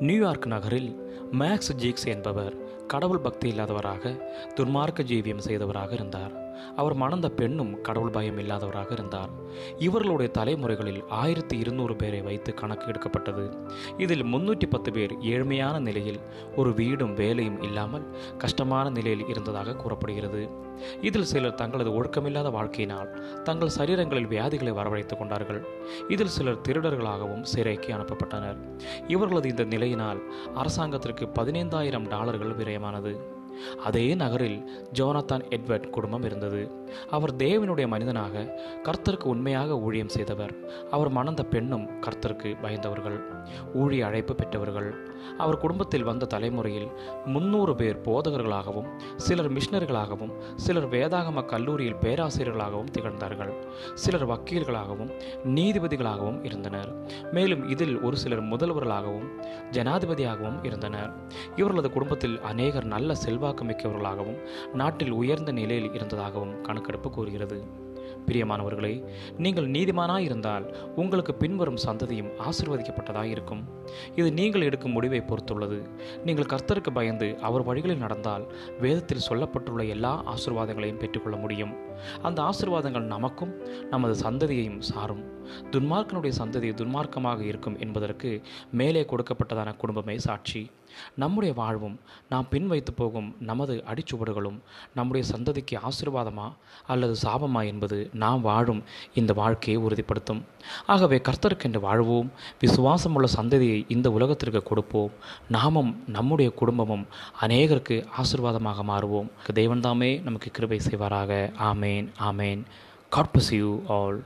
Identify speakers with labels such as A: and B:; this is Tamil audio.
A: நியூயார்க் நகரில் மேக்ஸ் ஜீக்ஸ் என்பவர் கடவுள் பக்தி இல்லாதவராக துர்மார்க்க ஜீவியம் செய்தவராக இருந்தார். அவர் மணந்த பெண்ணும் கடவுள் பயம் இல்லாதவராக இருந்தார். இவர்களுடைய தலைமுறைகளில் ஆயிரத்தி இருநூறு பேரை வைத்து கணக்கு எடுக்கப்பட்டது. இதில் முன்னூற்றி பத்து பேர் ஏழ்மையான நிலையில் ஒரு வீடும் வேலையும் இல்லாமல் கஷ்டமான நிலையில் இருந்ததாக கூறப்படுகிறது. இதில் சிலர் தங்களது ஒழுக்கமில்லாத வாழ்க்கையினால் தங்கள் சரீரங்களில் வியாதிகளை வரவழைத்துக் கொண்டார்கள். இதில் சிலர் திருடர்களாகவும் சிறைக்கு அனுப்பப்பட்டனர். இவர்களது இந்த நிலையினால் அரசாங்கத்திற்கு பதினைந்தாயிரம் டாலர்கள் விரயமானது. அதே நகரில் ஜோனத்தான் எட்வர்ட் குடும்பம் இருந்தது. அவர் தேவனுடைய மனிதனாக கர்த்தருக்கு உண்மையாக ஊழியம் செய்தவர். அவர் மணந்த பெண்ணும் கர்த்தருக்கு பயந்தவர்கள் ஊழிய அழைப்பு பெற்றவர்கள். அவர் குடும்பத்தில் வந்த தலைமுறையில் முன்னூறு பேர் போதகர்களாகவும் சிலர் மிஷினர்களாகவும் சிலர் வேதாகம கல்லூரியில் பேராசிரியர்களாகவும் திகழ்ந்தார்கள். சிலர் வக்கீல்களாகவும் நீதிபதிகளாகவும் இருந்தனர். மேலும் இதில் ஒரு சிலர் முதல்வர்களாகவும் ஜனாதிபதியாகவும் இருந்தனர். இவர்களது குடும்பத்தில் அநேகர் நல்ல செல்வாக்கு மிக்கவர்களாகவும் நாட்டில் உயர்ந்த நிலையில் இருந்ததாகவும் கணக்கெடுப்பு கூறுகிறது. பிரியமானவர்களே நீங்கள் நீதிமானாக இருந்தால் உங்களுக்கு பின்வரும் சந்ததியும் ஆசிர்வதிக்கப்பட்டதாக இருக்கும் இது நீங்கள் எடுக்கும் முடிவை பொறுத்துள்ளது. நீங்கள் கர்த்தருக்கு பயந்து அவர் வழிகளில் நடந்தால் வேதத்தில் சொல்லப்பட்டுள்ள எல்லா ஆசிர்வாதங்களையும் பெற்றுக்கொள்ள முடியும். அந்த ஆசிர்வாதங்கள் நமக்கும் நமது சந்ததியையும் சாரும். துன்மார்க்கனுடைய சந்ததி துன்மார்க்கமாக இருக்கும் என்பதற்கு மேலே கொடுக்கப்பட்டதான குடும்பமே சாட்சி. நம்முடைய வாழ்வும் நாம் பின் வைத்து போகும் நமது அடிச்சுவடுகளும் நம்முடைய சந்ததிக்கு ஆசீர்வாதமா அல்லது சாபமா என்பது நாம் வாழும் இந்த வாழ்க்கையை உறுதிப்படுத்தும். ஆகவே கர்த்தருக்கென்று வாழ்வோம். விசுவாசமுள்ள சந்ததியை இந்த உலகத்திற்கு கொடுப்போம். நாமும் நம்முடைய குடும்பமும் அநேகருக்கு ஆசிர்வாதமாக மாறுவோம். தெய்வன்தாமே நமக்கு கிருபை செய்வாராக. ஆமேன் ஆமேன். God you all